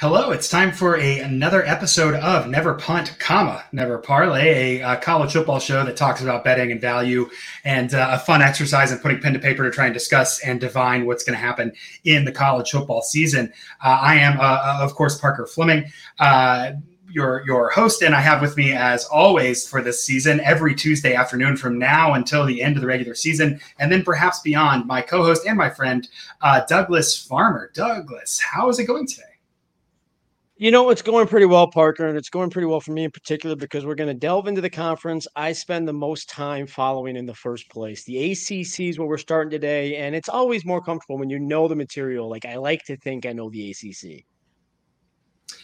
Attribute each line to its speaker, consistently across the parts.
Speaker 1: Hello, it's time for a, another episode of Never Punt, comma, Never Parlay, a, uh, college football show that talks about betting and value and uh, a fun exercise in putting pen to paper to try and discuss and divine what's going to happen in the college football season. Uh, I am, uh, uh, of course, Parker Fleming. Uh, your your host, and I have with me, as always, for this season, every Tuesday afternoon from now until the end of the regular season, and then perhaps beyond, my co-host and my friend Douglas Farmer. Douglas, how is it going today?
Speaker 2: You know, it's going pretty well, Parker, and it's going pretty well for me in particular because we're going to delve into the conference I spend the most time following in the first place. The ACC is what we're starting today, and it's always more comfortable when you know the material. Like I like to think I know the ACC.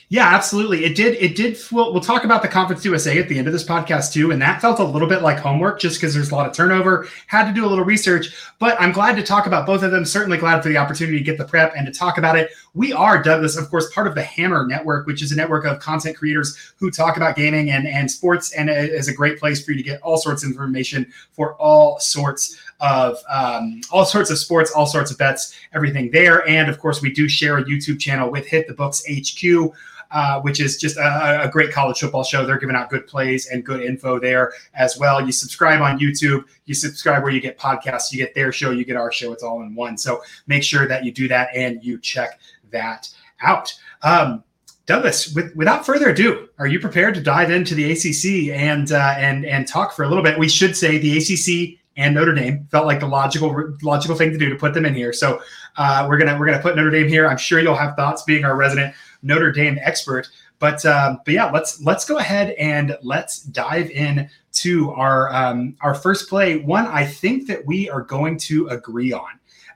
Speaker 1: Yeah, absolutely. It did. It did. We'll, we'll talk about the Conference USA at the end of this podcast too, and that felt a little bit like homework, just because there's a lot of turnover. Had to do a little research, but I'm glad to talk about both of them. Certainly glad for the opportunity to get the prep and to talk about it. We are Douglas, of course, part of the Hammer Network, which is a network of content creators who talk about gaming and and sports, and is a great place for you to get all sorts of information for all sorts of um, all sorts of sports, all sorts of bets, everything there. And of course, we do share a YouTube channel with Hit the Books HQ uh, which is just a, a, great college football show. They're giving out good plays and good info there as well. You subscribe on YouTube, you subscribe where you get podcasts, you get their show, you get our show. It's all in one. So make sure that you do that and you check that out. Um, Douglas, with, without further ado, are you prepared to dive into the ACC and uh, and and talk for a little bit? We should say the ACC and Notre Dame felt like the logical logical thing to do to put them in here. So uh, we're gonna we're gonna put Notre Dame here. I'm sure you'll have thoughts, being our resident Notre Dame expert. But um, but yeah, let's let's go ahead and let's dive in to our um, our first play. One I think that we are going to agree on.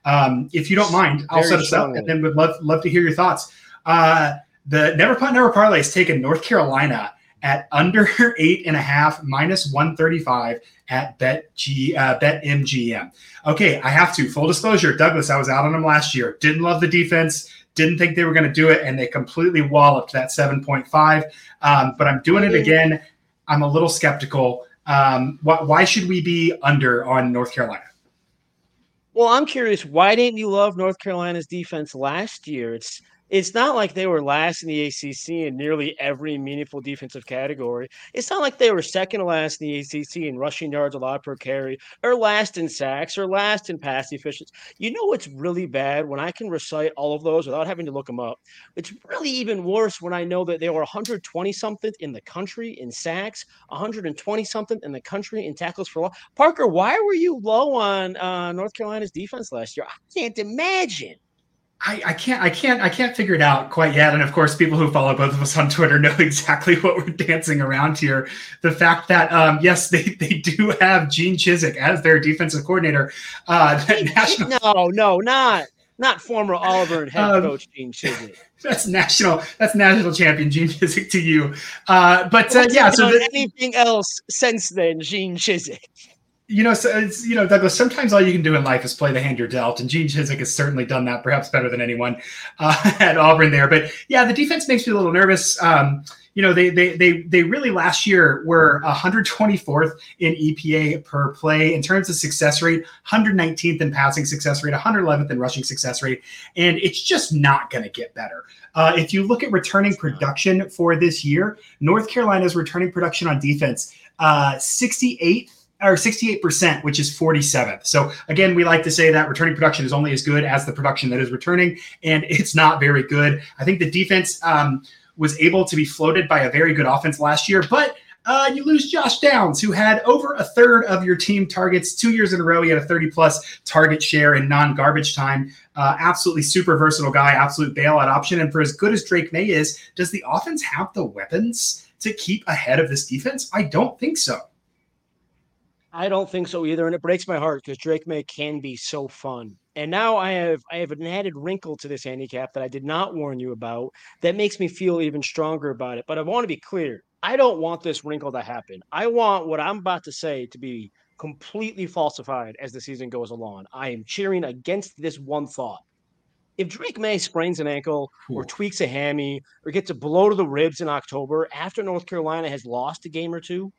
Speaker 1: Um, if you don't mind, I'll set us up, and then would love love to hear your thoughts. Uh, the Never Punt Never Parlay has taken North Carolina at under eight and a half minus 135 at bet G uh, bet MGM. Okay, I have to full disclosure, Douglas. I was out on them last year. Didn't love the defense. Didn't think they were going to do it, and they completely walloped that 7.5. Um, but I'm doing it again. I'm a little skeptical. Um, wh- why should we be under on North Carolina?
Speaker 2: Well, I'm curious. Why didn't you love North Carolina's defense last year? It's it's not like they were last in the ACC in nearly every meaningful defensive category. It's not like they were second to last in the ACC in rushing yards allowed per carry, or last in sacks, or last in pass efficiency. You know what's really bad when I can recite all of those without having to look them up. It's really even worse when I know that they were 120 something in the country in sacks, 120 something in the country in tackles for loss. Parker, why were you low on uh, North Carolina's defense last year? I can't imagine.
Speaker 1: I, I, can't I can't I can't figure it out quite yet. And of course, people who follow both of us on Twitter know exactly what we're dancing around here. The fact that um, yes, they, they do have Gene Chizik as their defensive coordinator. Uh,
Speaker 2: national... No, no, not not former Auburn head um, coach Gene Chizik.
Speaker 1: That's national. That's national champion Gene Chizik to you. Uh, but uh, yeah, so
Speaker 2: the, anything else since then, Gene Chizik
Speaker 1: you know, so it's, you know, Douglas. Sometimes all you can do in life is play the hand you're dealt, and Gene Chizik has certainly done that, perhaps better than anyone uh, at Auburn there. But yeah, the defense makes me a little nervous. Um, you know, they they they they really last year were 124th in EPA per play in terms of success rate, 119th in passing success rate, 111th in rushing success rate, and it's just not going to get better. Uh, if you look at returning production for this year, North Carolina's returning production on defense, uh, 68th or 68%, which is 47th. So again, we like to say that returning production is only as good as the production that is returning, and it's not very good. I think the defense um, was able to be floated by a very good offense last year, but uh, you lose Josh Downs, who had over a third of your team targets two years in a row. He had a 30 plus target share in non garbage time. Uh, absolutely super versatile guy, absolute bailout option. And for as good as Drake Maye is, does the offense have the weapons to keep ahead of this defense? I don't think so.
Speaker 2: I don't think so either, and it breaks my heart because Drake Maye can be so fun. And now I have I have an added wrinkle to this handicap that I did not warn you about that makes me feel even stronger about it. But I want to be clear. I don't want this wrinkle to happen. I want what I'm about to say to be completely falsified as the season goes along. I am cheering against this one thought. If Drake Maye sprains an ankle or tweaks a hammy or gets a blow to the ribs in October after North Carolina has lost a game or two,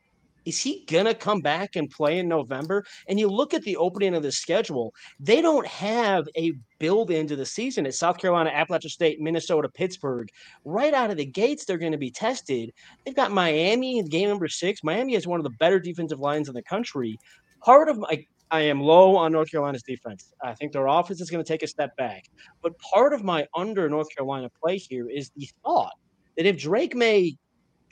Speaker 2: is he going to come back and play in November? And you look at the opening of the schedule, they don't have a build into the season at South Carolina, Appalachian State, Minnesota, Pittsburgh. Right out of the gates, they're going to be tested. They've got Miami in game number six. Miami is one of the better defensive lines in the country. Part of my I am low on North Carolina's defense. I think their offense is going to take a step back. But part of my under North Carolina play here is the thought that if Drake Maye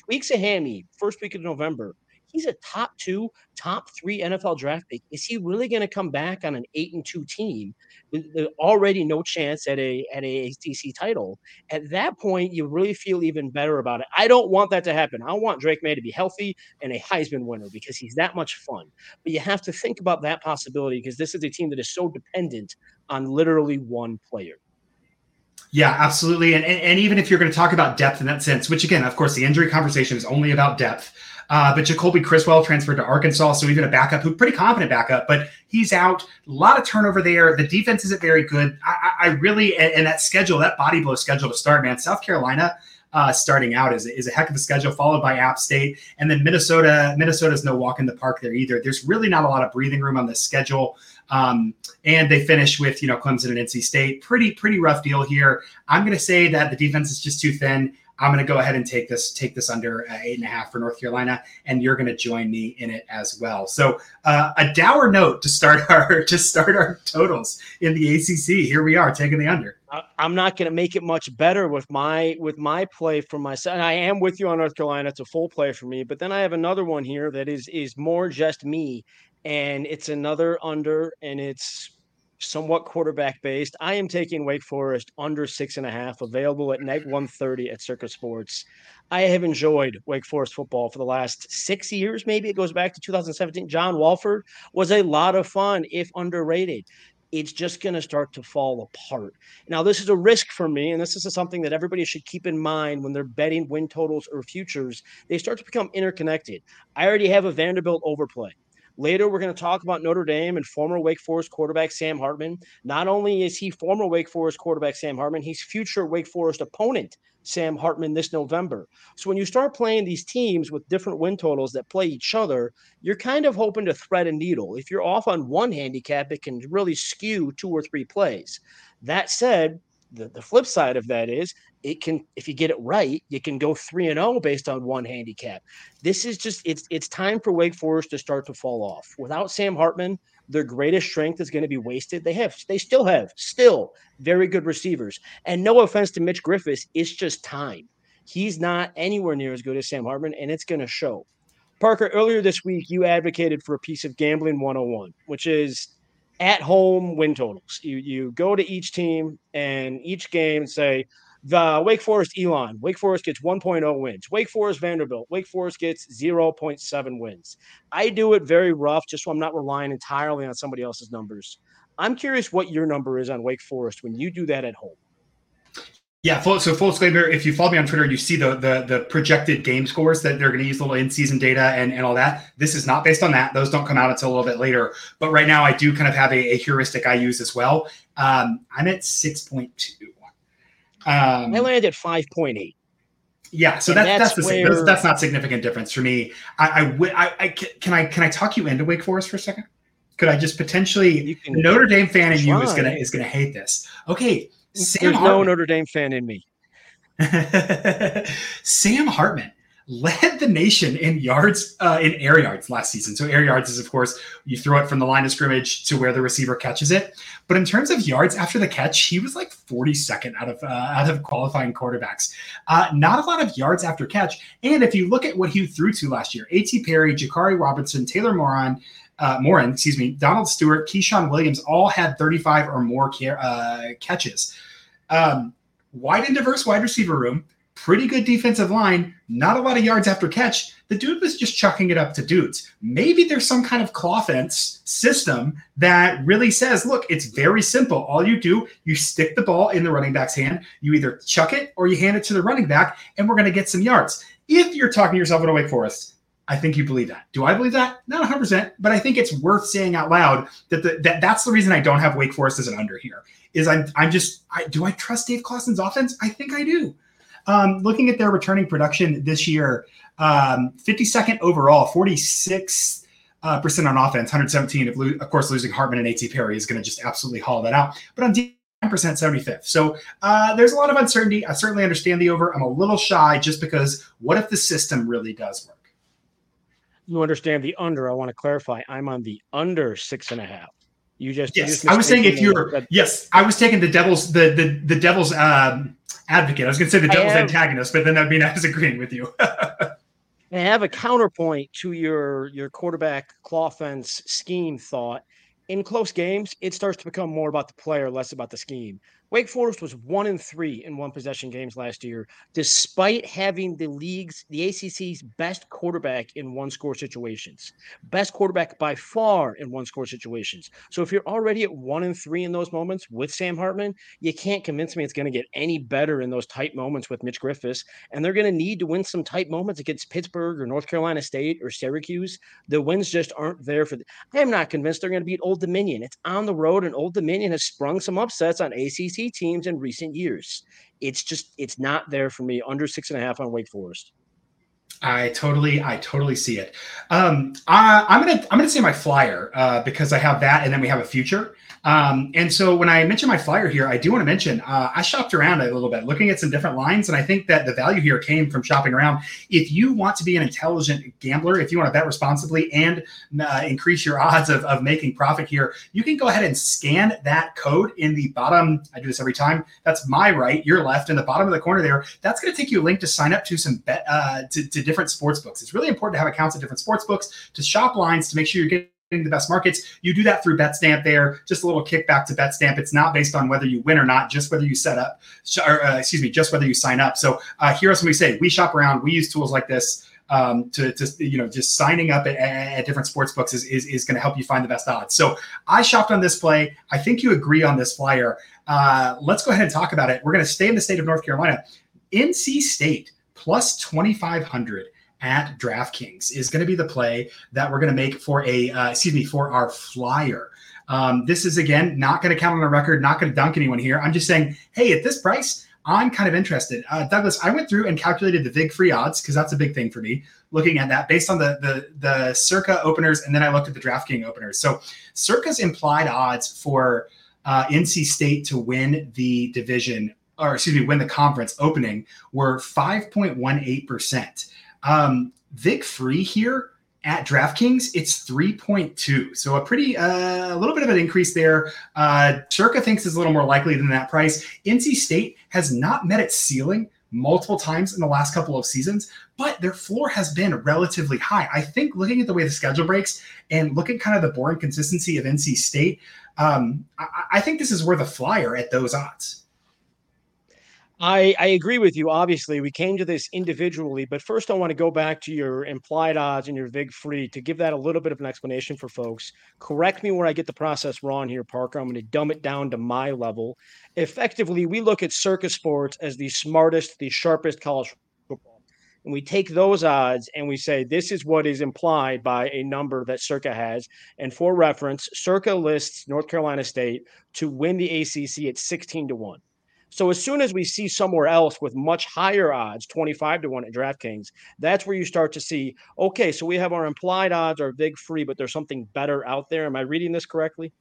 Speaker 2: tweaks a hammy first week of November, he's a top two, top three NFL draft pick. Is he really going to come back on an eight and two team with already no chance at a at a ACC title? At that point, you really feel even better about it. I don't want that to happen. I want Drake Maye to be healthy and a Heisman winner because he's that much fun. But you have to think about that possibility because this is a team that is so dependent on literally one player.
Speaker 1: Yeah, absolutely. And, and, and even if you're going to talk about depth in that sense, which again, of course, the injury conversation is only about depth. Uh, but Jacoby Criswell transferred to Arkansas, so even a backup who pretty confident backup, but he's out. A lot of turnover there. The defense isn't very good. I, I really and, and, that schedule, that body blow schedule to start, man. South Carolina uh, starting out is, is a heck of a schedule, followed by App State, and then Minnesota. Minnesota's no walk in the park there either. There's really not a lot of breathing room on this schedule. Um, and they finish with you know Clemson and NC State. Pretty pretty rough deal here. I'm going to say that the defense is just too thin. I'm going to go ahead and take this take this under uh, eight and a half for North Carolina, and you're going to join me in it as well. So uh, a dour note to start our to start our totals in the ACC. Here we are taking the under.
Speaker 2: I'm not going to make it much better with my with my play for myself. And I am with you on North Carolina. It's a full play for me, but then I have another one here that is is more just me, and it's another under, and it's somewhat quarterback based. I am taking Wake Forest under six and a half, available at night 130 at Circa Sports. I have enjoyed Wake Forest football for the last six years. Maybe it goes back to 2017. John Wolford was a lot of fun, if underrated. It's just going to start to fall apart. Now, this is a risk for me, and this is something that everybody should keep in mind when they're betting win totals or futures. They start to become interconnected. I already have a Vanderbilt overplay. Later, we're going to talk about Notre Dame and former Wake Forest quarterback Sam Hartman. Not only is he former Wake Forest quarterback Sam Hartman, he's future Wake Forest opponent Sam Hartman this November. So when you start playing these teams with different win totals that play each other, you're kind of hoping to thread a needle. If you're off on one handicap, it can really skew two or three plays. That said, the, the flip side of that is it can if you get it right you can go 3 and 0 based on one handicap. This is just it's it's time for wake forest to start to fall off. Without sam hartman their greatest strength is going to be wasted. They have they still have still very good receivers. And no offense to mitch griffis it's just time. He's not anywhere near as good as sam hartman and it's going to show. Parker earlier this week you advocated for a piece of gambling 101 which is at home win totals. You you go to each team and each game and say the Wake Forest Elon, Wake Forest gets 1.0 wins. Wake Forest Vanderbilt, Wake Forest gets 0.7 wins. I do it very rough just so I'm not relying entirely on somebody else's numbers. I'm curious what your number is on Wake Forest when you do that at home.
Speaker 1: Yeah, full, so full disclaimer, if you follow me on Twitter, you see the the, the projected game scores that they're going to use little in-season data and, and all that. This is not based on that. Those don't come out until a little bit later. But right now, I do kind of have a, a heuristic I use as well. Um, I'm at 6.2.
Speaker 2: Um, I landed at five point eight.
Speaker 1: Yeah, so that, that's, that's the where... that's, that's, not significant difference for me. I, I, I, I, can I can I talk you into Wake Forest for a second? Could I just potentially Notre Dame fan in you is gonna is gonna hate this? Okay,
Speaker 2: Sam there's no Notre Dame fan in me.
Speaker 1: Sam Hartman led the nation in yards uh, in air yards last season. So air yards is of course you throw it from the line of scrimmage to where the receiver catches it. But in terms of yards after the catch, he was like 42nd out of uh, out of qualifying quarterbacks. Uh, not a lot of yards after catch. And if you look at what he threw to last year, A.T. Perry, Jakari Robinson, Taylor Morin, uh, excuse me, Donald Stewart, Keyshawn Williams all had 35 or more uh, catches. Um, wide and diverse wide receiver room pretty good defensive line, not a lot of yards after catch. The dude was just chucking it up to dudes. Maybe there's some kind of offense system that really says, look, it's very simple. All you do, you stick the ball in the running back's hand, you either chuck it or you hand it to the running back, and we're going to get some yards. If you're talking yourself into Wake Forest, I think you believe that. Do I believe that? Not 100%, but I think it's worth saying out loud that, the, that that's the reason I don't have Wake Forest as an under here. Is I'm I'm just I, do I trust Dave Clawson's offense? I think I do. Um, looking at their returning production this year, um, 52nd overall, 46 uh, percent on offense, 117. Of, lo- of course, losing Hartman and A.T. Perry is going to just absolutely haul that out. But on defense, percent 75th. So uh, there's a lot of uncertainty. I certainly understand the over. I'm a little shy just because what if the system really does work?
Speaker 2: You understand the under. I want to clarify. I'm on the under six and a half. You just
Speaker 1: yes.
Speaker 2: You just
Speaker 1: I was saying if you're yes, I was taking the devil's the the the devil's um, advocate. I was going to say the devil's have, antagonist, but then that'd mean I was agreeing with you.
Speaker 2: I have a counterpoint to your your quarterback Clawfense scheme thought. In close games, it starts to become more about the player, less about the scheme. Wake Forest was one in three in one possession games last year, despite having the league's, the ACC's best quarterback in one score situations, best quarterback by far in one score situations. So if you're already at one in three in those moments with Sam Hartman, you can't convince me it's going to get any better in those tight moments with Mitch Griffis. And they're going to need to win some tight moments against Pittsburgh or North Carolina State or Syracuse. The wins just aren't there for. The, I am not convinced they're going to beat Old Dominion. It's on the road, and Old Dominion has sprung some upsets on ACC teams in recent years. It's just it's not there for me. Under six and a half on Wake Forest.
Speaker 1: I totally, I totally see it. Um, I, am gonna, I'm gonna say my flyer uh, because I have that, and then we have a future. Um, and so when I mention my flyer here, I do want to mention uh, I shopped around a little bit, looking at some different lines, and I think that the value here came from shopping around. If you want to be an intelligent gambler, if you want to bet responsibly and uh, increase your odds of, of making profit here, you can go ahead and scan that code in the bottom. I do this every time. That's my right, your left, in the bottom of the corner there. That's going to take you a link to sign up to some bet uh, to, to different sports books. It's really important to have accounts at different sports books to shop lines to make sure you're getting the best markets. You do that through BetStamp there. Just a little kickback to BetStamp. It's not based on whether you win or not, just whether you set up, or, uh, excuse me, just whether you sign up. So uh, what we say. We shop around. We use tools like this um, to, to, you know, just signing up at, at different sports books is, is, is going to help you find the best odds. So I shopped on this play. I think you agree on this flyer. Uh, let's go ahead and talk about it. We're going to stay in the state of North Carolina. NC State plus 2,500 at DraftKings is going to be the play that we're going to make for a uh, excuse me for our flyer. Um, this is again not going to count on a record, not going to dunk anyone here. I'm just saying, hey, at this price, I'm kind of interested. Uh, Douglas, I went through and calculated the VIG free odds because that's a big thing for me. Looking at that based on the the the Circa openers, and then I looked at the DraftKings openers. So Circa's implied odds for uh, NC State to win the division, or excuse me, win the conference opening were 5.18 percent. Um, VIG Free here at DraftKings, it's 3.2. So a pretty, uh, a little bit of an increase there. Uh, Circa thinks is a little more likely than that price. NC State has not met its ceiling multiple times in the last couple of seasons, but their floor has been relatively high. I think looking at the way the schedule breaks and look at kind of the boring consistency of NC State, um, I, I think this is worth a flyer at those odds.
Speaker 2: I, I agree with you. Obviously, we came to this individually, but first, I want to go back to your implied odds and your VIG free to give that a little bit of an explanation for folks. Correct me where I get the process wrong here, Parker. I'm going to dumb it down to my level. Effectively, we look at Circa Sports as the smartest, the sharpest college football. And we take those odds and we say, this is what is implied by a number that Circa has. And for reference, Circa lists North Carolina State to win the ACC at 16 to 1. So as soon as we see somewhere else with much higher odds, 25 to 1 at DraftKings, that's where you start to see, okay, so we have our implied odds our VIG free, but there's something better out there. Am I reading this correctly?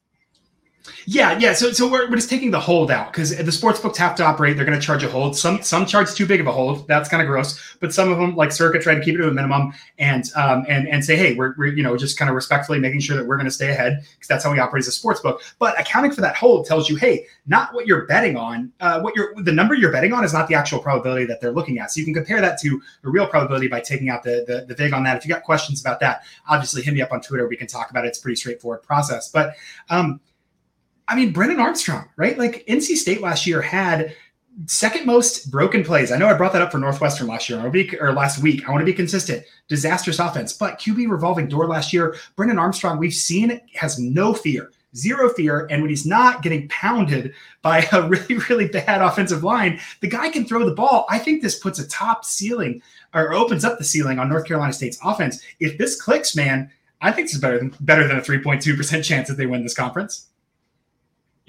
Speaker 1: Yeah, yeah. So, so we're, we're just taking the hold out because the sports books have to operate. They're going to charge a hold. Some some charge too big of a hold. That's kind of gross. But some of them, like Circa, try to keep it to a minimum and um and and say, hey, we're, we're you know just kind of respectfully making sure that we're going to stay ahead because that's how we operate as a sports book. But accounting for that hold tells you, hey, not what you're betting on. Uh, what you're the number you're betting on is not the actual probability that they're looking at. So you can compare that to the real probability by taking out the the, the vig on that. If you got questions about that, obviously hit me up on Twitter. We can talk about it. It's pretty straightforward process. But um I mean, Brennan Armstrong, right? Like NC State last year had second most broken plays. I know I brought that up for Northwestern last year or last week. I want to be consistent. Disastrous offense, but QB revolving door last year. Brennan Armstrong, we've seen has no fear, zero fear, and when he's not getting pounded by a really really bad offensive line, the guy can throw the ball. I think this puts a top ceiling or opens up the ceiling on North Carolina State's offense. If this clicks, man, I think this is better than better than a three point two percent chance that they win this conference.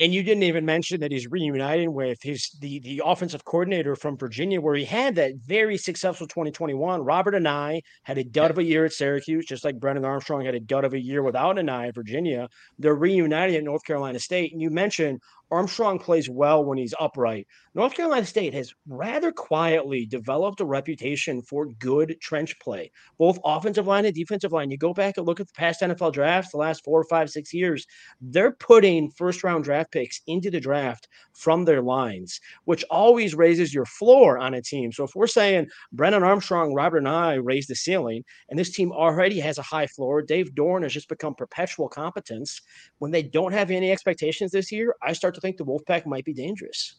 Speaker 2: And you didn't even mention that he's reuniting with his the the offensive coordinator from Virginia, where he had that very successful 2021. Robert Anae had a dud of a year at Syracuse, just like Brennan Armstrong had a dud of a year without Anae at Virginia. They're reuniting at North Carolina State. And you mentioned Armstrong plays well when he's upright. North Carolina State has rather quietly developed a reputation for good trench play, both offensive line and defensive line. You go back and look at the past NFL drafts, the last four, five, six years, they're putting first round draft picks into the draft from their lines, which always raises your floor on a team. So if we're saying Brennan Armstrong, Robert Anae raised the ceiling, and this team already has a high floor, Dave Doeren has just become perpetual competence. When they don't have any expectations this year, I start to think the Wolfpack might be dangerous.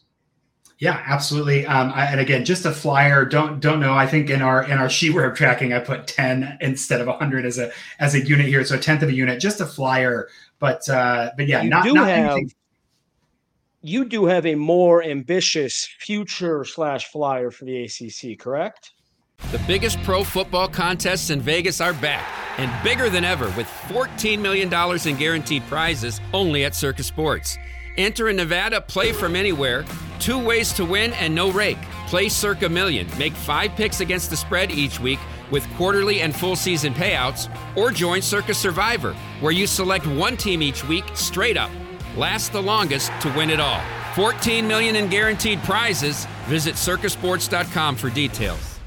Speaker 1: Yeah, absolutely. Um, I, and again, just a flyer. Don't don't know. I think in our in our sheetware tracking, I put ten instead of hundred as a as a unit here. So a tenth of a unit, just a flyer. But uh, but yeah,
Speaker 2: you
Speaker 1: not,
Speaker 2: do
Speaker 1: not
Speaker 2: have,
Speaker 1: anything.
Speaker 2: You do have a more ambitious future slash flyer for the ACC, correct?
Speaker 3: The biggest pro football contests in Vegas are back and bigger than ever with $14 million in guaranteed prizes only at Circa Sports. Enter in Nevada, play from anywhere. Two ways to win and no rake. Play Circa Million. Make five picks against the spread each week with quarterly and full season payouts. Or join Circa Survivor, where you select one team each week straight up. Last the longest to win it all. 14 million in guaranteed prizes. Visit circasports.com for details.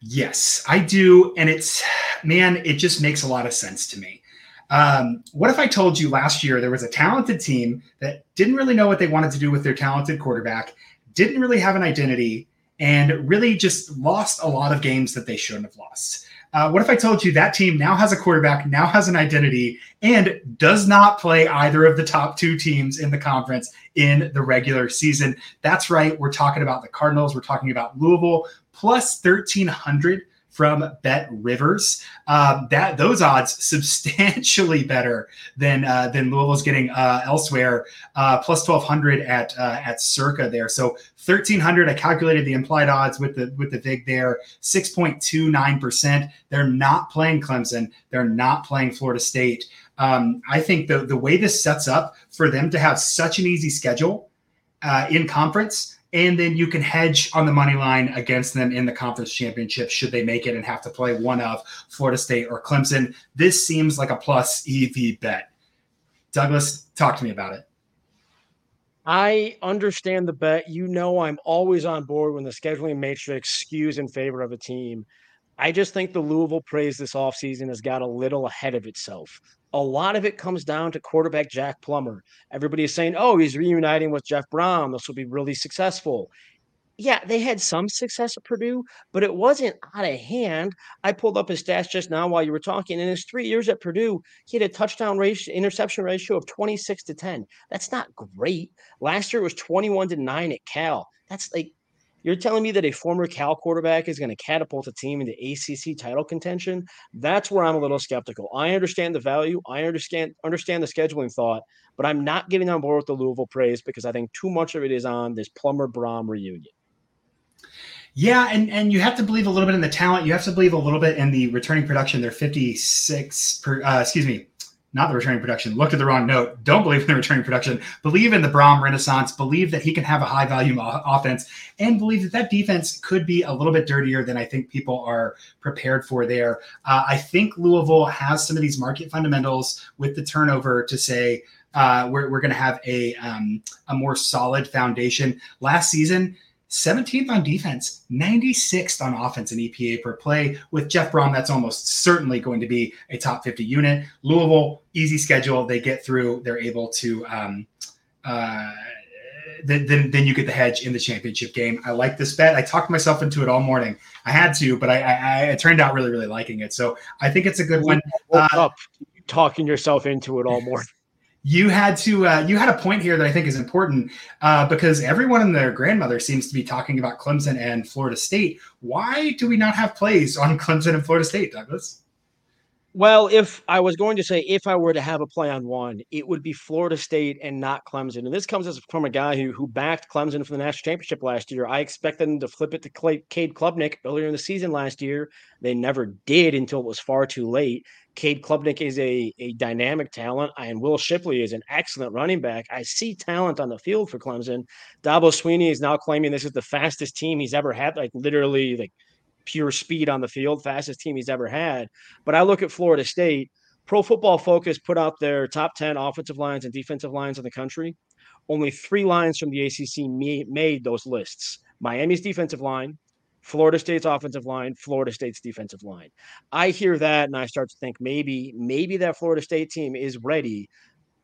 Speaker 1: Yes, I do. And it's, man, it just makes a lot of sense to me. Um, what if I told you last year there was a talented team that didn't really know what they wanted to do with their talented quarterback, didn't really have an identity, and really just lost a lot of games that they shouldn't have lost? Uh, what if I told you that team now has a quarterback, now has an identity, and does not play either of the top two teams in the conference in the regular season? That's right. We're talking about the Cardinals. We're talking about Louisville plus 1,300 from Bet Rivers. Uh, that those odds substantially better than uh, than Louisville's getting uh, elsewhere. Uh, plus twelve hundred at uh, at Circa there. So thirteen hundred. I calculated the implied odds with the with the vig there. Six point two nine percent. They're not playing Clemson. They're not playing Florida State. Um, I think the the way this sets up for them to have such an easy schedule uh, in conference and then you can hedge on the money line against them in the conference championship should they make it and have to play one of Florida State or Clemson. This seems like a plus EV bet. Douglas, talk to me about it.
Speaker 2: I understand the bet. You know, I'm always on board when the scheduling matrix skews in favor of a team. I just think the Louisville praise this offseason has got a little ahead of itself. A lot of it comes down to quarterback Jack Plummer. Everybody is saying, oh, he's reuniting with Jeff Brohm. This will be really successful. Yeah, they had some success at Purdue, but it wasn't out of hand. I pulled up his stats just now while you were talking. In his three years at Purdue, he had a touchdown ratio, interception ratio of 26 to 10. That's not great. Last year it was 21 to 9 at Cal. That's like you're telling me that a former Cal quarterback is going to catapult a team into ACC title contention? That's where I'm a little skeptical. I understand the value, I understand understand the scheduling thought, but I'm not getting on board with the Louisville praise because I think too much of it is on this Plummer Brohm reunion.
Speaker 1: Yeah, and and you have to believe a little bit in the talent. You have to believe a little bit in the returning production. They're 56 per, uh, excuse me, not the returning production. Looked at the wrong note. Don't believe in the returning production. Believe in the Brohm renaissance. Believe that he can have a high volume offense, and believe that that defense could be a little bit dirtier than I think people are prepared for. There, uh, I think Louisville has some of these market fundamentals with the turnover to say uh, we're, we're going to have a um, a more solid foundation. Last season 17th on defense, 96th on offense and EPA per play. With Jeff Brohm, that's almost certainly going to be a top 50 unit. Louisville, easy schedule. They get through. They're able to. Um, uh, then, then, then you get the hedge in the championship game. I like this bet. I talked myself into it all morning. I had to, but I, I, I turned out really, really liking it. So I think it's a good one.
Speaker 2: Uh, up talking yourself into it all morning.
Speaker 1: You had to uh, you had a point here that I think is important uh, because everyone and their grandmother seems to be talking about Clemson and Florida State. Why do we not have plays on Clemson and Florida State, Douglas?
Speaker 2: Well, if I was going to say if I were to have a play on one, it would be Florida State and not Clemson. And this comes as from a guy who who backed Clemson for the national championship last year. I expected them to flip it to Clay, Cade Klubnik earlier in the season last year. They never did until it was far too late. Cade Klubnik is a, a dynamic talent, and Will Shipley is an excellent running back. I see talent on the field for Clemson. Dabo Swinney is now claiming this is the fastest team he's ever had, like literally like pure speed on the field, fastest team he's ever had. But I look at Florida State. Pro Football Focus put out their top 10 offensive lines and defensive lines in the country. Only three lines from the ACC made those lists Miami's defensive line, Florida State's offensive line, Florida State's defensive line. I hear that and I start to think maybe, maybe that Florida State team is ready,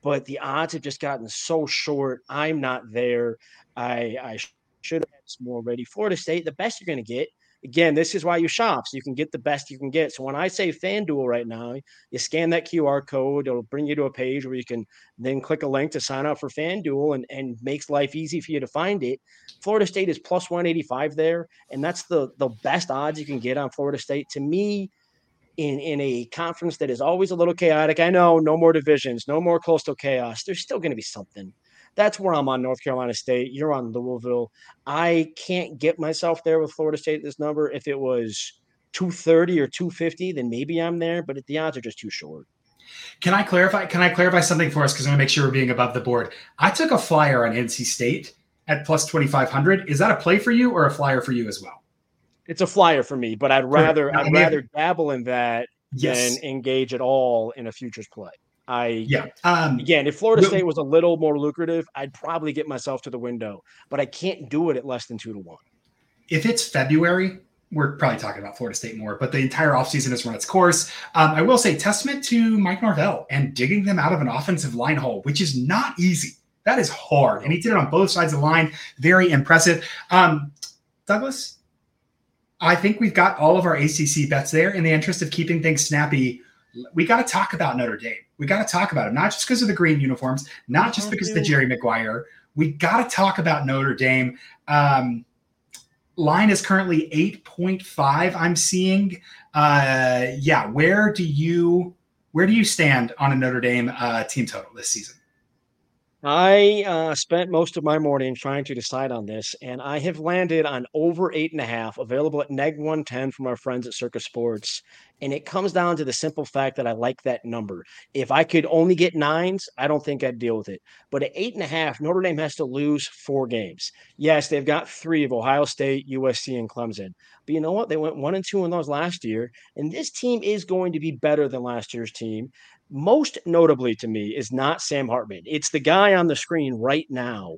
Speaker 2: but the odds have just gotten so short. I'm not there. I, I should have more ready. Florida State, the best you're going to get again, this is why you shop so you can get the best you can get. So when I say FanDuel right now, you scan that QR code, it'll bring you to a page where you can then click a link to sign up for FanDuel and, and makes life easy for you to find it. Florida State is plus 185 there, and that's the the best odds you can get on Florida State. To me, in in a conference that is always a little chaotic. I know no more divisions, no more coastal chaos. There's still going to be something. That's where I'm on North Carolina State. You're on Louisville. I can't get myself there with Florida State this number. If it was 230 or 250, then maybe I'm there, but the odds are just too short.
Speaker 1: Can I clarify? Can I clarify something for us? Because I want to make sure we're being above the board. I took a flyer on NC State at plus 2,500. Is that a play for you or a flyer for you as well?
Speaker 2: It's a flyer for me, but I'd rather I'd rather dabble in that yes. than engage at all in a futures play. I
Speaker 1: yeah.
Speaker 2: Um, again, if Florida State was a little more lucrative, I'd probably get myself to the window, but I can't do it at less than two to one.
Speaker 1: If it's February, we're probably talking about Florida State more, but the entire offseason has run its course. Um, I will say, testament to Mike Norvell and digging them out of an offensive line hole, which is not easy. That is hard. And he did it on both sides of the line. Very impressive. Um, Douglas, I think we've got all of our ACC bets there. In the interest of keeping things snappy, we got to talk about Notre Dame. We got to talk about it, not just because of the green uniforms, not just because of the Jerry Maguire. We got to talk about Notre Dame. Um, line is currently 8.5 i'm seeing uh yeah where do you where do you stand on a notre dame uh team total this season
Speaker 2: I uh, spent most of my morning trying to decide on this, and I have landed on over eight and a half, available at neg 110 from our friends at circa Sports. And it comes down to the simple fact that I like that number. If I could only get nines, I don't think I'd deal with it. But at eight and a half, Notre Dame has to lose four games. Yes, they've got three of Ohio State, USC, and Clemson. But you know what? They went one and two in those last year. And this team is going to be better than last year's team most notably to me is not Sam Hartman. It's the guy on the screen right now,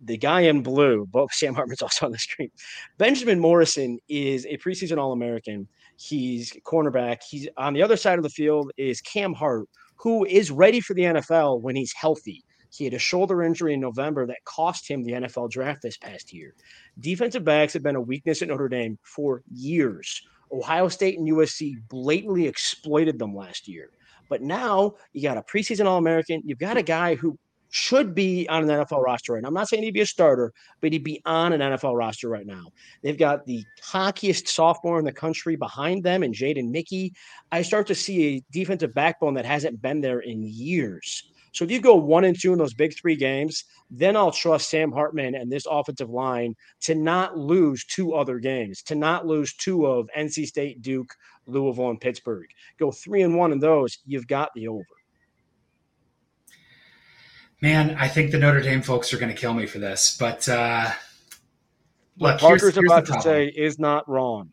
Speaker 2: the guy in blue. But Sam Hartman's also on the screen. Benjamin Morrison is a preseason All American. He's cornerback. He's on the other side of the field is Cam Hart, who is ready for the NFL when he's healthy. He had a shoulder injury in November that cost him the NFL draft this past year. Defensive backs have been a weakness at Notre Dame for years. Ohio State and USC blatantly exploited them last year. But now you got a preseason All American. You've got a guy who should be on an NFL roster right now. I'm not saying he'd be a starter, but he'd be on an NFL roster right now. They've got the cockiest sophomore in the country behind them and Jaden Mickey. I start to see a defensive backbone that hasn't been there in years. So if you go one and two in those big three games, then I'll trust Sam Hartman and this offensive line to not lose two other games, to not lose two of NC State, Duke, Louisville, and Pittsburgh. Go three and one in those, you've got the over.
Speaker 1: Man, I think the Notre Dame folks are going to kill me for this, but uh,
Speaker 2: what Parker's here's, here's about to say is not wrong.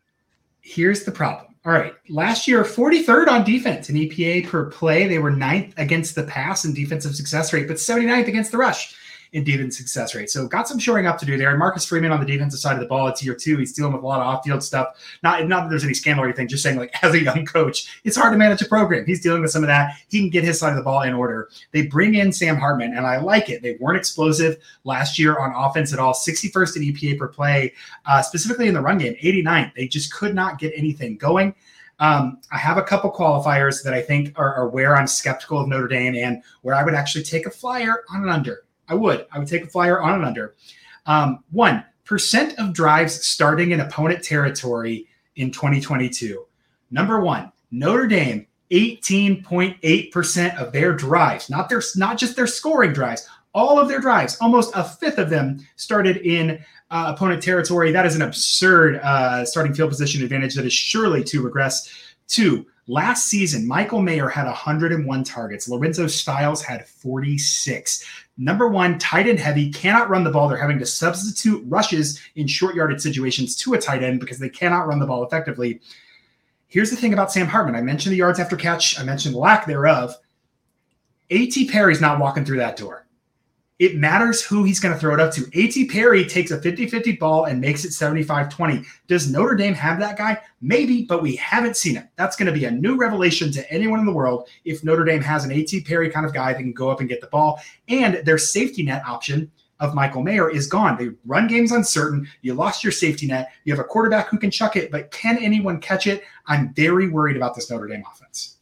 Speaker 1: Here's the problem. All right. Last year, 43rd on defense in EPA per play. They were ninth against the pass and defensive success rate, but 79th against the rush in defense success rate. So got some showing up to do there. And Marcus Freeman on the defensive side of the ball, it's year two. He's dealing with a lot of off-field stuff. Not, not that there's any scandal or anything, just saying like as a young coach, it's hard to manage a program. He's dealing with some of that. He can get his side of the ball in order. They bring in Sam Hartman, and I like it. They weren't explosive last year on offense at all. 61st in EPA per play, uh, specifically in the run game, 89th. They just could not get anything going. Um, I have a couple qualifiers that I think are, are, where I'm skeptical of Notre Dame and where I would actually take a flyer on an under. I would. I would take a flyer on an under. Um, one percent of drives starting in opponent territory in 2022. Number one, Notre Dame 18.8% of their drives, not their not just their scoring drives, all of their drives, almost a fifth of them started in uh, opponent territory. That is an absurd uh, starting field position advantage that is surely to regress. Two, last season, Michael Mayer had 101 targets. Lorenzo Styles had 46. Number one, tight end heavy, cannot run the ball. They're having to substitute rushes in short yarded situations to a tight end because they cannot run the ball effectively. Here's the thing about Sam Hartman. I mentioned the yards after catch, I mentioned the lack thereof. A.T. Perry's not walking through that door. It matters who he's going to throw it up to. A.T. Perry takes a 50 50 ball and makes it 75 20. Does Notre Dame have that guy? Maybe, but we haven't seen it. That's going to be a new revelation to anyone in the world if Notre Dame has an A.T. Perry kind of guy that can go up and get the ball. And their safety net option of Michael Mayer is gone. The run game's uncertain. You lost your safety net. You have a quarterback who can chuck it, but can anyone catch it? I'm very worried about this Notre Dame offense.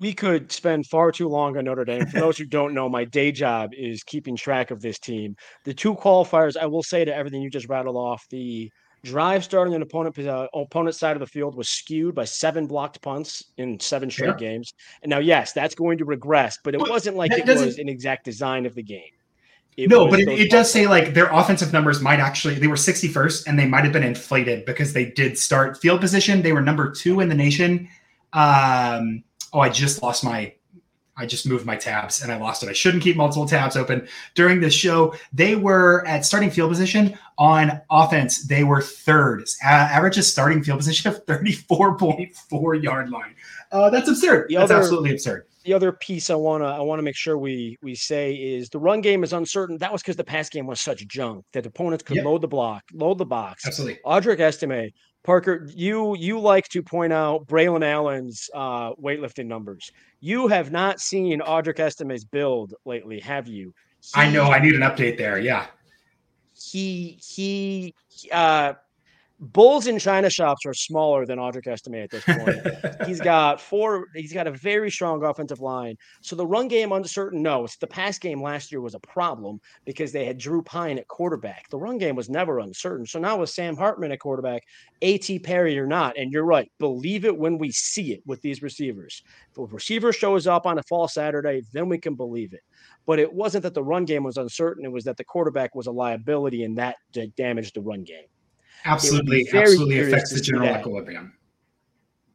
Speaker 2: We could spend far too long on Notre Dame. For those who don't know, my day job is keeping track of this team. The two qualifiers, I will say to everything you just rattled off, the drive starting an opponent uh, opponent side of the field was skewed by seven blocked punts in seven straight yeah. games. And now, yes, that's going to regress, but it wasn't like it was an exact design of the game.
Speaker 1: It no, but it, it does say like their offensive numbers might actually they were 61st and they might have been inflated because they did start field position. They were number two in the nation. Um, oh, I just lost my I just moved my tabs and I lost it. I shouldn't keep multiple tabs open during this show. They were at starting field position on offense. They were third. Average a starting field position of 34.4 yard line. Uh, that's absurd. The that's other, absolutely absurd
Speaker 2: the other piece I wanna I wanna make sure we we say is the run game is uncertain. That was because the pass game was such junk that opponents could load the block, load the box.
Speaker 1: Absolutely.
Speaker 2: Audric Estime, Parker, you you like to point out Braylon Allen's uh, weightlifting numbers. You have not seen Audric Estime's build lately, have you?
Speaker 1: He, I know. I need an update there. Yeah.
Speaker 2: He he uh Bulls in China shops are smaller than Audric Estime at this point. he's got four. He's got a very strong offensive line. So the run game uncertain. No, it's the pass game last year was a problem because they had Drew Pyne at quarterback. The run game was never uncertain. So now with Sam Hartman at quarterback, A.T. Perry or not, and you're right. Believe it when we see it with these receivers. If a receiver shows up on a fall Saturday, then we can believe it. But it wasn't that the run game was uncertain. It was that the quarterback was a liability, and that damaged the run game
Speaker 1: absolutely absolutely affects the general equilibrium.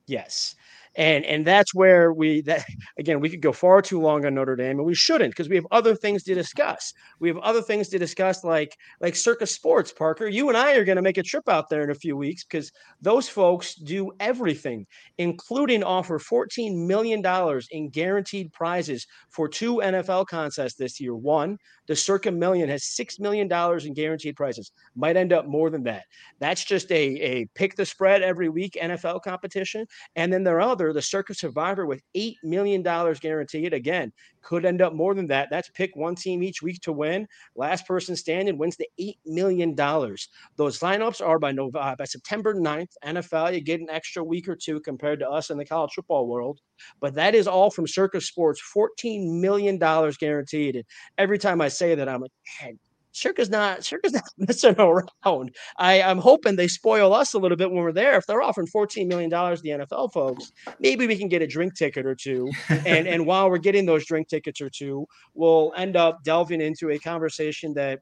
Speaker 2: Yes and and that's where we that again we could go far too long on Notre Dame and we shouldn't because we have other things to discuss. We have other things to discuss like like Circa Sports. Parker, you and I are going to make a trip out there in a few weeks because those folks do everything, including offer 14 million dollars in guaranteed prizes for two NFL contests this year. One, the Circa Million has six million dollars in guaranteed prizes. Might end up more than that. That's just a a pick the spread every week NFL competition, and then there are other the Circa Survivor with $8 million guaranteed. Again, could end up more than that. That's pick one team each week to win. Last person standing wins the $8 million. Those lineups are by November, uh, by September 9th. NFL, you get an extra week or two compared to us in the college football world. But that is all from Circa Sports, $14 million guaranteed. And every time I say that, I'm like, Circa's not Circa's not messing around. I, I'm hoping they spoil us a little bit when we're there. If they're offering $14 million to the NFL folks, maybe we can get a drink ticket or two. And and while we're getting those drink tickets or two, we'll end up delving into a conversation that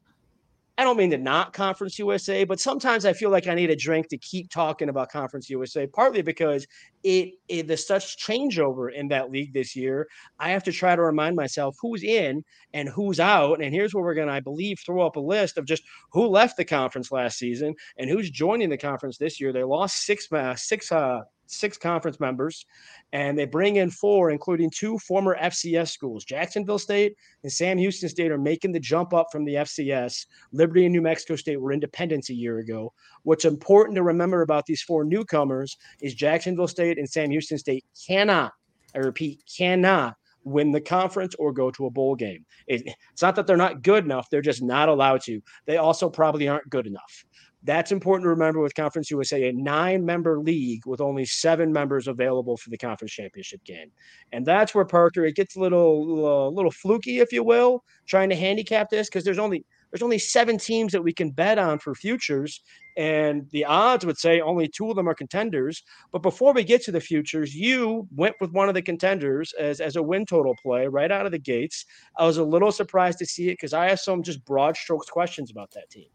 Speaker 2: I don't mean to not Conference USA, but sometimes I feel like I need a drink to keep talking about Conference USA, partly because it, it there's such changeover in that league this year. I have to try to remind myself who's in and who's out. And here's where we're going to, I believe, throw up a list of just who left the conference last season and who's joining the conference this year. They lost six, uh, six, uh, six conference members, and they bring in four, including two former FCS schools. Jacksonville State and Sam Houston State are making the jump up from the FCS. Liberty and New Mexico State were independents a year ago. What's important to remember about these four newcomers is Jacksonville State and Sam Houston State cannot, I repeat, cannot win the conference or go to a bowl game. It, it's not that they're not good enough, they're just not allowed to. They also probably aren't good enough. That's important to remember with Conference USA, a nine member league with only seven members available for the conference championship game. And that's where Parker, it gets a little, little, little fluky, if you will, trying to handicap this because there's only there's only seven teams that we can bet on for futures. And the odds would say only two of them are contenders. But before we get to the futures, you went with one of the contenders as, as a win total play right out of the gates. I was a little surprised to see it because I have some just broad strokes questions about that team.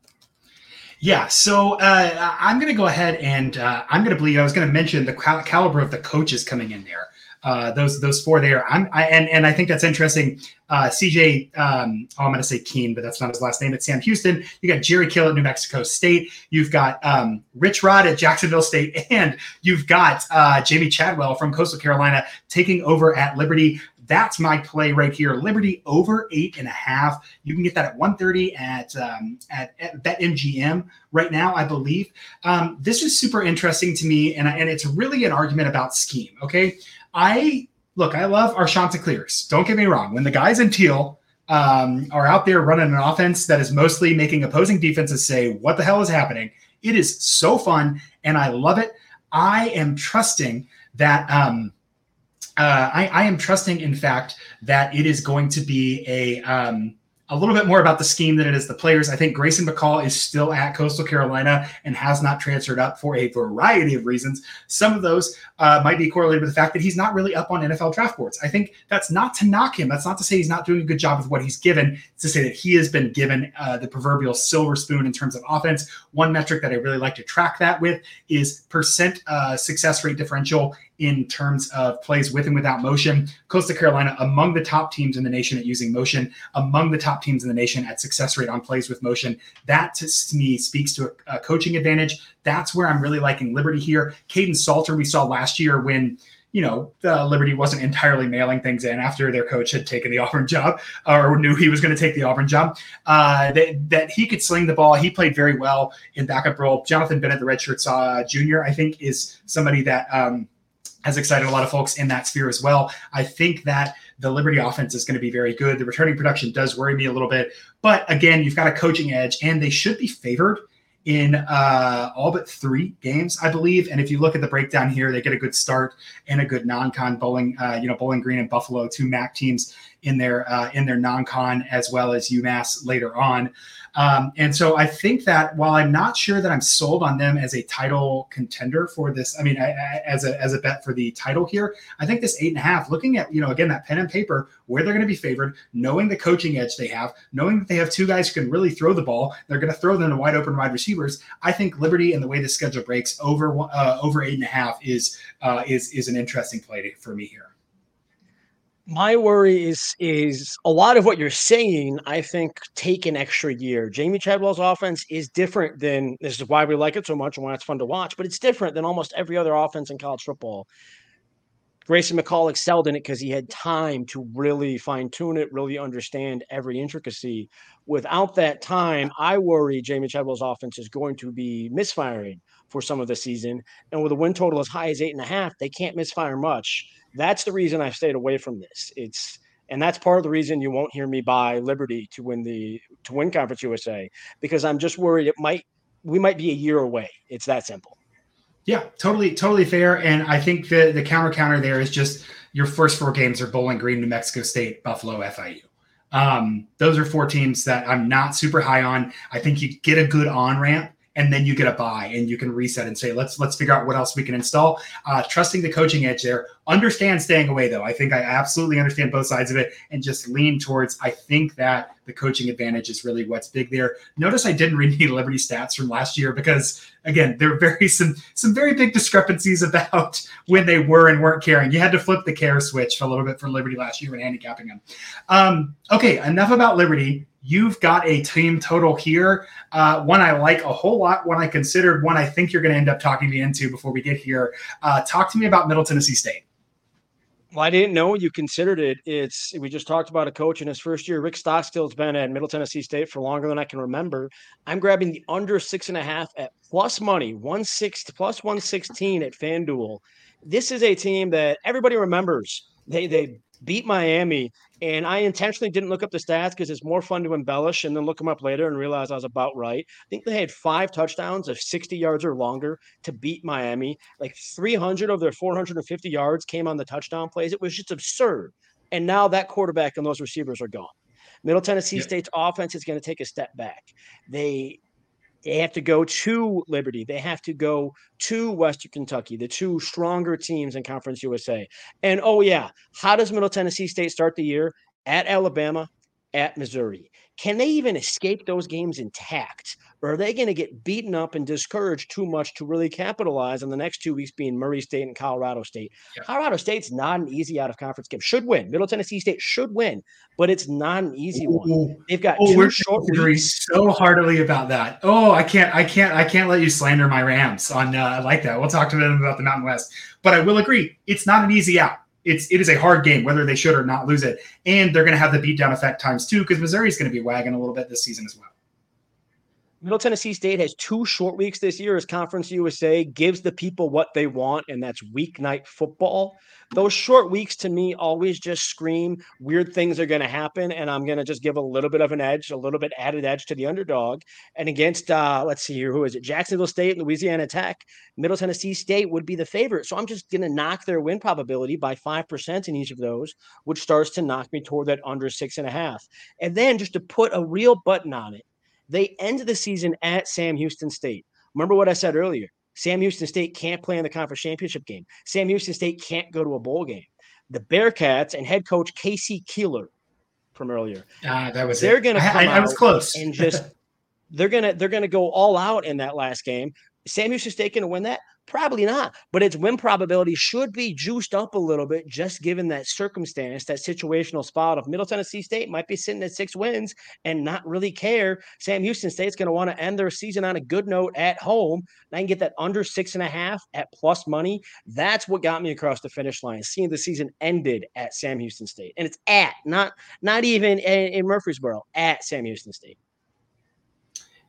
Speaker 1: Yeah, so uh, I'm going to go ahead and uh, I'm going to believe I was going to mention the cal- caliber of the coaches coming in there. Uh, those those four there. I'm I, and and I think that's interesting. Uh, CJ, um, oh, I'm going to say Keen, but that's not his last name. It's Sam Houston. You got Jerry Kill at New Mexico State. You've got um, Rich Rod at Jacksonville State, and you've got uh, Jamey Chadwell from Coastal Carolina taking over at Liberty. That's my play right here. Liberty over eight and a half. You can get that at 130 at um, at, at BetMGM right now, I believe. Um, this is super interesting to me, and, and it's really an argument about scheme. Okay. I look, I love our Chanticleers. Don't get me wrong. When the guys in teal um, are out there running an offense that is mostly making opposing defenses say, What the hell is happening? It is so fun, and I love it. I am trusting that um, uh, I, I, am trusting, in fact, that it is going to be a um, a little bit more about the scheme than it is the players. I think Grayson McCall is still at Coastal Carolina and has not transferred up for a variety of reasons. Some of those uh, might be correlated with the fact that he's not really up on NFL draft boards. I think that's not to knock him. That's not to say he's not doing a good job with what he's given. It's to say that he has been given uh, the proverbial silver spoon in terms of offense. One metric that I really like to track that with is percent uh, success rate differential in terms of plays with and without motion. Coastal Carolina, among the top teams in the nation at using motion, among the top teams in the nation at success rate on plays with motion. That to, me speaks to a, a, coaching advantage. That's where I'm really liking Liberty here. Kaidon Salter, we saw last year when. You know, Liberty wasn't entirely mailing things in after their coach had taken the Auburn job or knew he was going to take the Auburn job. Uh, that, that he could sling the ball. He played very well in backup role. Jonathan Bennett, the redshirt uh, junior, I think, is somebody that um, has excited a lot of folks in that sphere as well. I think that the Liberty offense is going to be very good. The returning production does worry me a little bit, but again, you've got a coaching edge, and they should be favored in uh, all but three games, I believe. And if you look at the breakdown here, they get a good start and a good non-con bowling. Uh, you know, Bowling Green and Buffalo, two MAC teams in their uh, in their non-con, as well as UMass later on. Um, and so I think that while I'm not sure that I'm sold on them as a title contender for this, I mean, I, I, as a as a bet for the title here, I think this eight and a half, looking at you know again that pen and paper where they're going to be favored, knowing the coaching edge they have, knowing that they have two guys who can really throw the ball, they're going to throw them to wide open wide receivers. I think Liberty and the way the schedule breaks over uh, over eight and a half is uh, is is an interesting play for me here
Speaker 2: my worry is is a lot of what you're saying i think take an extra year. Jamey chadwell's offense is different than this is why we like it so much and why it's fun to watch but it's different than almost every other offense in college football. Grayson mccall excelled in it because he had time to really fine-tune it really understand every intricacy. Without that time i worry Jamey chadwell's offense is going to be misfiring for some of the season and with a win total as high as eight and a half they can't misfire much that's the reason I've stayed away from this. It's and that's part of the reason you won't hear me buy Liberty to win the to win Conference USA because I'm just worried it might we might be a year away. It's that simple.
Speaker 1: Yeah, totally, totally fair. And I think the the counter counter there is just your first four games are Bowling Green, New Mexico State, Buffalo, FIU. Um, those are four teams that I'm not super high on. I think you get a good on ramp and then you get a buy and you can reset and say let's let's figure out what else we can install. Uh, trusting the coaching edge there. Understand staying away though. I think i absolutely understand both sides of it and just lean towards i think that the coaching advantage is really what's big there. Notice i didn't read any liberty stats from last year because again there are very some some very big discrepancies about when they were and weren't caring. You had to flip the care switch a little bit for liberty last year when handicapping them. Um, okay enough about liberty You've got a team total here. Uh, one I like a whole lot, one I considered, one I think you're going to end up talking me into before we get here. Uh, talk to me about Middle Tennessee State.
Speaker 2: Well, I didn't know you considered it. It's we just talked about a coach in his first year. Rick Stockstill's been at Middle Tennessee State for longer than I can remember. I'm grabbing the under six and a half at plus money, one six plus one sixteen at FanDuel. This is a team that everybody remembers. They they beat Miami. And I intentionally didn't look up the stats because it's more fun to embellish and then look them up later and realize I was about right. I think they had five touchdowns of 60 yards or longer to beat Miami. Like 300 of their 450 yards came on the touchdown plays. It was just absurd. And now that quarterback and those receivers are gone. Middle Tennessee. State's offense is going to take a step back. They they have to go to Liberty. They have to go to Western Kentucky, the two stronger teams in Conference USA. And oh, yeah, how does Middle Tennessee State start the year? At Alabama, at Missouri. Can they even escape those games intact? Or are they going to get beaten up and discouraged too much to really capitalize on the next two weeks being Murray State and Colorado State? Yeah. Colorado State's not an easy out of conference game. Should win. Middle Tennessee State should win, but it's not an easy Ooh. one. They've got oh,
Speaker 1: we're short so heartily about that. Oh, I can't, I can't, I can't let you slander my Rams on uh, like that. We'll talk to them about the Mountain West, but I will agree it's not an easy out it's it is a hard game whether they should or not lose it, and they're going to have the beatdown effect times two because Missouri is going to be wagging a little bit this season as well.
Speaker 2: Middle Tennessee State has two short weeks this year as Conference USA gives the people what they want, and that's weeknight football. Those short weeks to me always just scream weird things are going to happen, and I'm going to just give a little bit of an edge, a little bit added edge to the underdog. And against, uh, let's see here, who is it? Jacksonville State, and Louisiana Tech, Middle Tennessee State would be the favorite. So I'm just going to knock their win probability by 5% in each of those, which starts to knock me toward that under six and a half. And then just to put a real button on it, they end the season at Sam Houston State. Remember what I said earlier? Sam Houston State can't play in the conference championship game. Sam Houston State can't go to a bowl game. The Bearkats and head coach K.C. Keeler from earlier.
Speaker 1: Ah, that was
Speaker 2: they're going to come
Speaker 1: I, I was close
Speaker 2: and just they're gonna they're gonna go all out in that last game. Sam Houston State going to win that? Probably not, but its win probability should be juiced up a little bit, just given that circumstance, that situational spot of Middle Tennessee State might be sitting at six wins and not really care. Sam Houston State's going to want to end their season on a good note at home. And I can get that under six and a half at plus money. That's what got me across the finish line, seeing the season ended at Sam Houston State, and it's at not not even in, in Murfreesboro at Sam Houston State.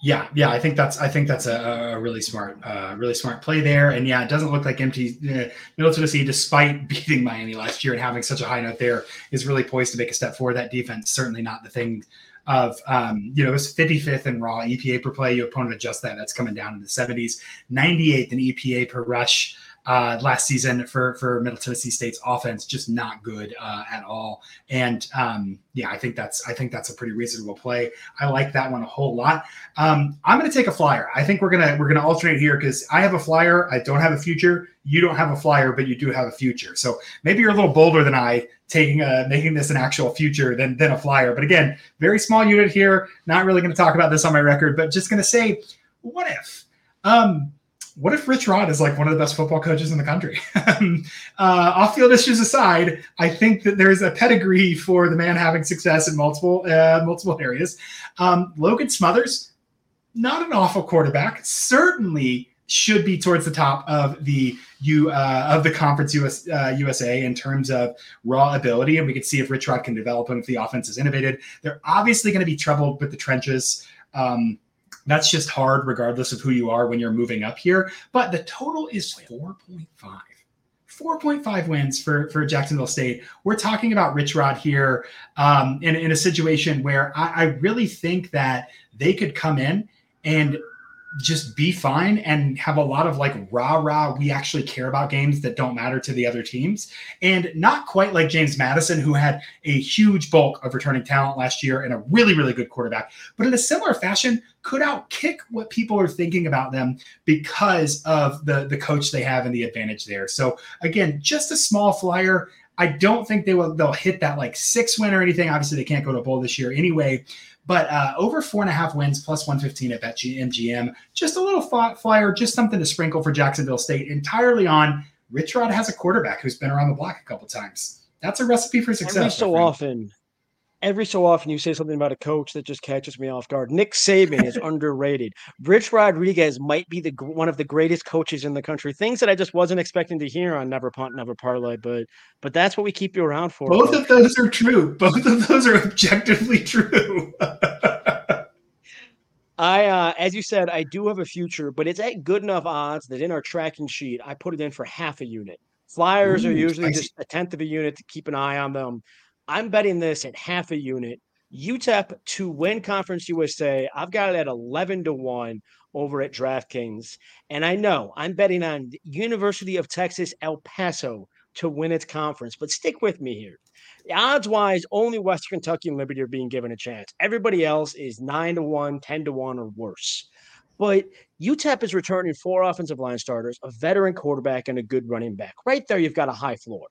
Speaker 1: Yeah, yeah, I think that's I think that's a, a really smart, uh, really smart play there. And yeah, it doesn't look like empty. Uh, Middle Tennessee, despite beating Miami last year and having such a high note there, is really poised to make a step forward. That defense certainly not the thing of um, you know it's 55th in raw EPA per play. Your opponent adjust that. That's coming down in the 70s. 98th in EPA per rush uh, last season for for Middle Tennessee State's offense, just not good uh, at all. And um, yeah, I think that's I think that's a pretty reasonable play. I like that one a whole lot. Um, I'm going to take a flyer. I think we're gonna we're gonna alternate here because I have a flyer. I don't have a future. You don't have a flyer, but you do have a future. So maybe you're a little bolder than I, taking a making this an actual future than than a flyer. But again, very small unit here. Not really going to talk about this on my record, but just going to say, what if? Um, what if Rich Rod is like one of the best football coaches in the country? uh, off field issues aside, I think that there's a pedigree for the man having success in multiple uh, multiple areas. Um, Logan Smothers, not an awful quarterback, certainly should be towards the top of the U uh, of the conference US, uh, USA in terms of raw ability, and we can see if Rich Rod can develop him if the offense is innovated. They're obviously going to be troubled with the trenches. Um, that's just hard, regardless of who you are when you're moving up here. But the total is 4.5. 4.5 wins for, for Jacksonville State. We're talking about Rich Rod here um, in, in a situation where I, I really think that they could come in and just be fine and have a lot of like rah rah we actually care about games that don't matter to the other teams and not quite like James Madison who had a huge bulk of returning talent last year and a really really good quarterback but in a similar fashion could outkick what people are thinking about them because of the the coach they have and the advantage there so again just a small flyer I don't think they will they'll hit that like six win or anything. Obviously, they can't go to bowl this year anyway. But uh, over four and a half wins plus 115 at BetMGM. Just a little flyer, just something to sprinkle for Jacksonville State entirely on Rich Rod has a quarterback who's been around the block a couple times. That's a recipe for success.
Speaker 2: Every so often, every so often you say something about a coach that just catches me off guard. Nick Saban is underrated. Rich Rodriguez might be the one of the greatest coaches in the country. Things that I just wasn't expecting to hear on Never Punt, Never Parlay, but but that's what we keep you around for.
Speaker 1: Both of those are true. Both of those are objectively true.
Speaker 2: I, uh, as you said, I do have a future, but it's at good enough odds that in our tracking sheet, I put it in for half a unit. Flyers Ooh, are usually just a tenth of a unit to keep an eye on them. I'm betting this at half a unit. UTEP to win Conference USA. I've got it at 11 to 1 over at DraftKings. And I know I'm betting on University of Texas El Paso to win its conference, but stick with me here. Odds wise, only Western Kentucky and Liberty are being given a chance. Everybody else is 9 to 1, 10 to 1, or worse. But UTEP is returning four offensive line starters, a veteran quarterback, and a good running back. Right there, you've got a high floor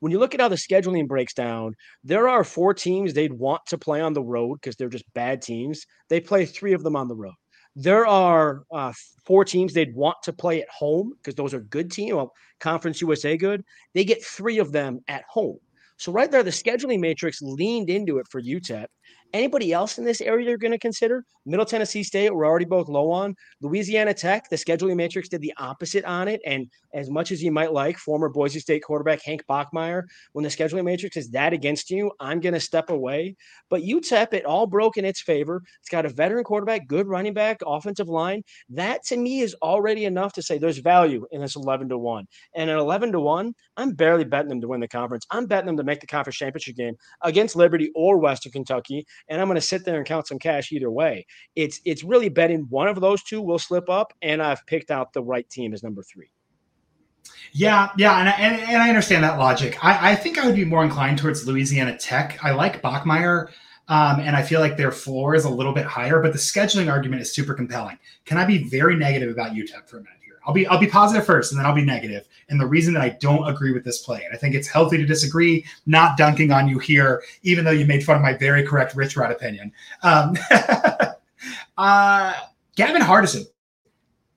Speaker 2: when you look at how the scheduling breaks down, there are four teams they'd want to play on the road because they're just bad teams. They play three of them on the road. There are uh, four teams they'd want to play at home because those are good teams. Well, Conference USA good. They get three of them at home. So right there, the scheduling matrix leaned into it for UTEP. Anybody else in this area you're going to consider? Middle Tennessee State, we're already both low on. Louisiana Tech, the scheduling matrix did the opposite on it. And as much as you might like former Boise State quarterback Hank Bachmeier, when the scheduling matrix is that against you, I'm going to step away. But UTEP, it all broke in its favor. It's got a veteran quarterback, good running back, offensive line. That to me is already enough to say there's value in this 11 to 1. And at 11 to 1, I'm barely betting them to win the conference. I'm betting them to make the conference championship game against Liberty or Western Kentucky and I'm going to sit there and count some cash either way. It's it's really betting one of those two will slip up, and I've picked out the right team as number three.
Speaker 1: Yeah, yeah, and I, and, and I understand that logic. I, I think I would be more inclined towards Louisiana Tech. I like Bachmeier. Um, and I feel like their floor is a little bit higher, but the scheduling argument is super compelling. Can I be very negative about UTEP for a minute? I'll be I'll be positive first, and then I'll be negative. And the reason that I don't agree with this play, and I think it's healthy to disagree, not dunking on you here, even though you made fun of my very correct Rich Rod opinion. Um, uh, Gavin Hardison,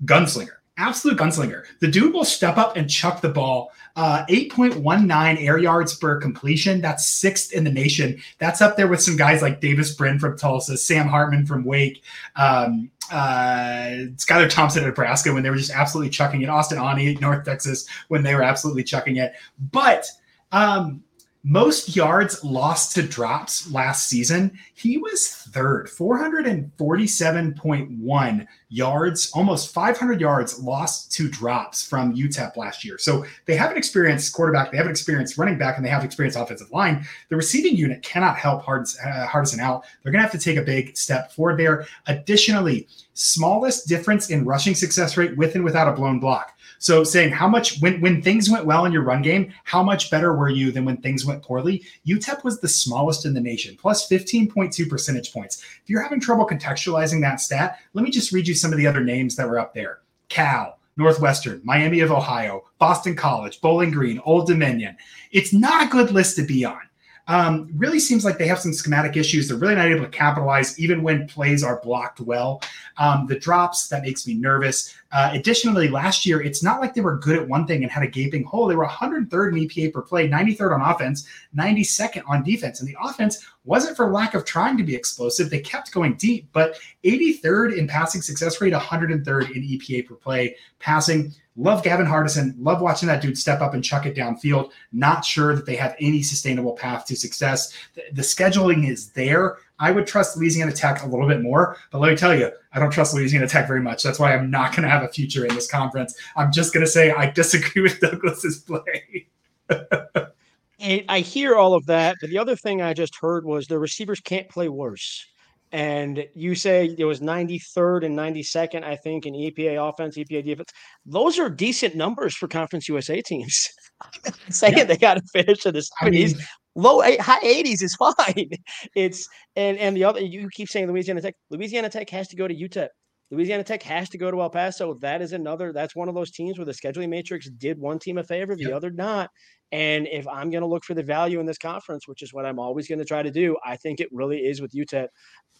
Speaker 1: gunslinger, absolute gunslinger. The dude will step up and chuck the ball. Uh, 8.19 air yards per completion. That's sixth in the nation. That's up there with some guys like Davis Brin from Tulsa, Sam Hartman from Wake. Um, uh, Thompson at Nebraska when they were just absolutely chucking it. Austin Aune, North Texas, when they were absolutely chucking it. But um, most yards lost to drops last season, he was third, 447.1 yards, almost 500 yards lost to drops from UTEP last year. So they have an experienced quarterback, they have an experienced running back, and they have experienced offensive line. The receiving unit cannot help Hardison uh, out. They're going to have to take a big step forward there. Additionally, smallest difference in rushing success rate with and without a blown block. So saying how much when when things went well in your run game, how much better were you than when things went poorly? UTEP was the smallest in the nation, plus 15.2 percentage points. If you're having trouble contextualizing that stat, let me just read you some of the other names that were up there. Cal, Northwestern, Miami of Ohio, Boston College, Bowling Green, Old Dominion. It's not a good list to be on. Um, really seems like they have some schematic issues. They're really not able to capitalize even when plays are blocked well. Um, the drops, that makes me nervous. Uh, additionally, last year, it's not like they were good at one thing and had a gaping hole. They were 103rd in EPA per play, 93rd on offense, 92nd on defense. And the offense wasn't for lack of trying to be explosive. They kept going deep, but 83rd in passing success rate, 103rd in EPA per play passing. Love Gavin Hardison. Love watching that dude step up and chuck it downfield. Not sure that they have any sustainable path to success. The, the, scheduling is there. I would trust Louisiana Tech a little bit more, but let me tell you, I don't trust Louisiana Tech very much. That's why I'm not going to have a future in this conference. I'm just going to say I disagree with Douglas's play.
Speaker 2: I hear all of that, but the other thing I just heard was the receivers can't play worse and you say it was 93rd and 92nd, I think, in EPA offense, EPA defense. Those are decent numbers for Conference USA teams. saying yeah. they got to finish in the 70s. I mean, low high 80s is fine. It's and and the other you keep saying Louisiana Tech. Louisiana Tech has to go to UTEP. Louisiana Tech has to go to El Paso. That is another. That's one of those teams where the scheduling matrix did one team a favor, the other not. And if I'm going to look for the value in this conference, which is what I'm always going to try to do, I think it really is with UTEP.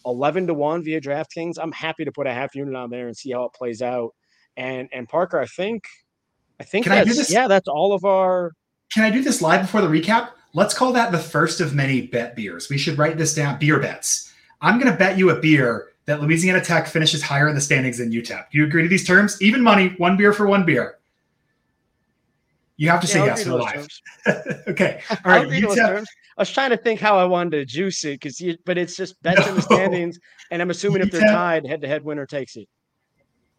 Speaker 2: 11 to 1 via DraftKings. I'm happy to put a half unit on there and see how it plays out. And and Parker, I think I think Can that's, I do this? yeah, that's all of our
Speaker 1: Can I do this live before the recap? Let's call that the first of many bet beers. We should write this down. Beer bets. I'm going to bet you a beer that Louisiana Tech finishes higher in the standings than UTEP. Do you agree to these terms? Even money, one beer for one beer. You have to say yes for live. okay. All right. UTEP,
Speaker 2: I was trying to think how I wanted to juice it because you, but it's just bets no. in the standings, and I'm assuming if they're tied, head to head winner takes it.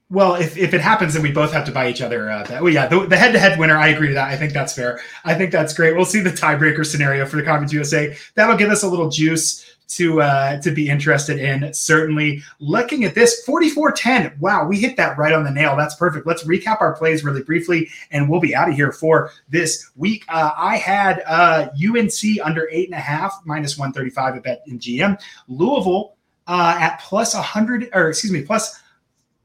Speaker 1: Well, if, if it happens, then we both have to buy each other. Uh, that. Well, yeah, the, the head-to-head winner. I agree to that. I think that's fair. I think that's great. We'll see the tiebreaker scenario for the Conference USA. That'll give us a little juice to uh, to be interested in. Certainly, looking at this 44-10. Wow, we hit that right on the nail. That's perfect. Let's recap our plays really briefly, and we'll be out of here for this week. Uh, I had uh, UNC under eight and a half, minus 135 at Bet MGM. Louisville uh, at plus 100, or excuse me, plus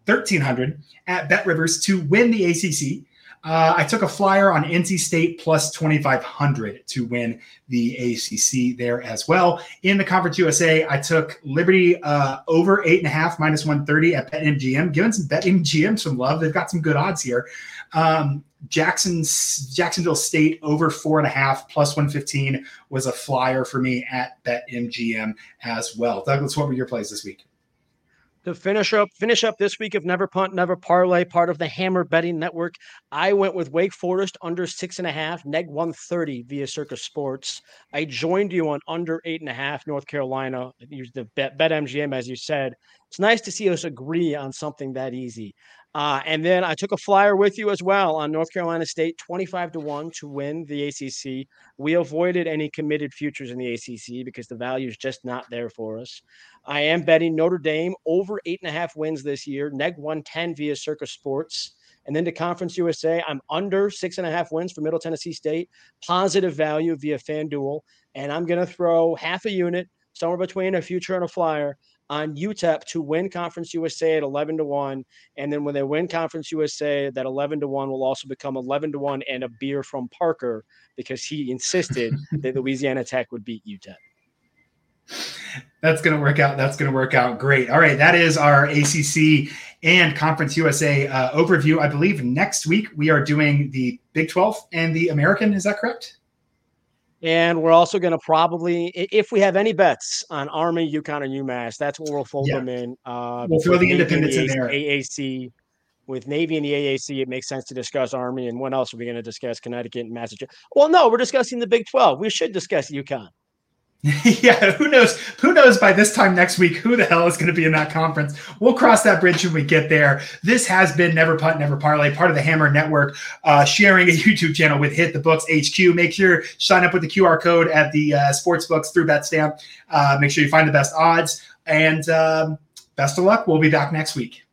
Speaker 1: 1300 at Bet Rivers to win the ACC. Uh, I took a flyer on NC State plus 2,500 to win the ACC there as well. In the Conference USA, I took Liberty uh, over eight and a half minus 130 at BetMGM, giving some BetMGM some love. They've got some good odds here. Um, Jackson's Jacksonville State over four and a half plus 115 was a flyer for me at BetMGM as well. Douglas, what were your plays this week?
Speaker 2: To finish up finish up this week of Never Punt, Never Parlay, part of the Hammer Betting Network. I went with Wake Forest under six and a half, neg 130 via Circa Sports. I joined you on under eight and a half, North Carolina. Use the bet, bet MGM, as you said. It's nice to see us agree on something that easy. Uh, and then I took a flyer with you as well on North Carolina State, 25 to 1 to win the ACC. We avoided any committed futures in the ACC because the value is just not there for us. I am betting Notre Dame over eight and a half wins this year, neg 110 via Circa Sports. And then to Conference USA, I'm under six and a half wins for Middle Tennessee State, positive value via FanDuel. And I'm going to throw half a unit, somewhere between a future and a flyer on UTEP to win Conference USA at 11 to 1. And then when they win Conference USA, that 11 to 1 will also become 11 to 1 and a beer from Parker because he insisted that Louisiana Tech would beat UTEP.
Speaker 1: That's going to work out. That's going to work out great. All right. That is our ACC and Conference USA uh, overview. I believe next week we are doing the Big 12 and the American. Is that correct?
Speaker 2: And we're also going to probably, if we have any bets on Army, UConn, or UMass, that's what we'll fold yeah. them in.
Speaker 1: Uh, we'll throw the independents in there.
Speaker 2: AAC. With Navy and the AAC, it makes sense to discuss Army. And when else are we going to discuss Connecticut and Massachusetts? Well, no, we're discussing the Big 12. We should discuss UConn.
Speaker 1: yeah, who knows? Who knows by this time next week who the hell is going to be in that conference? We'll cross that bridge when we get there. This has been Never Punt, Never Parlay, part of the Hammer Network, uh, sharing a YouTube channel with Hit the Books HQ. Make sure sign up with the QR code at the uh, sports books through BetStamp. Uh, make sure you find the best odds and um, best of luck. We'll be back next week.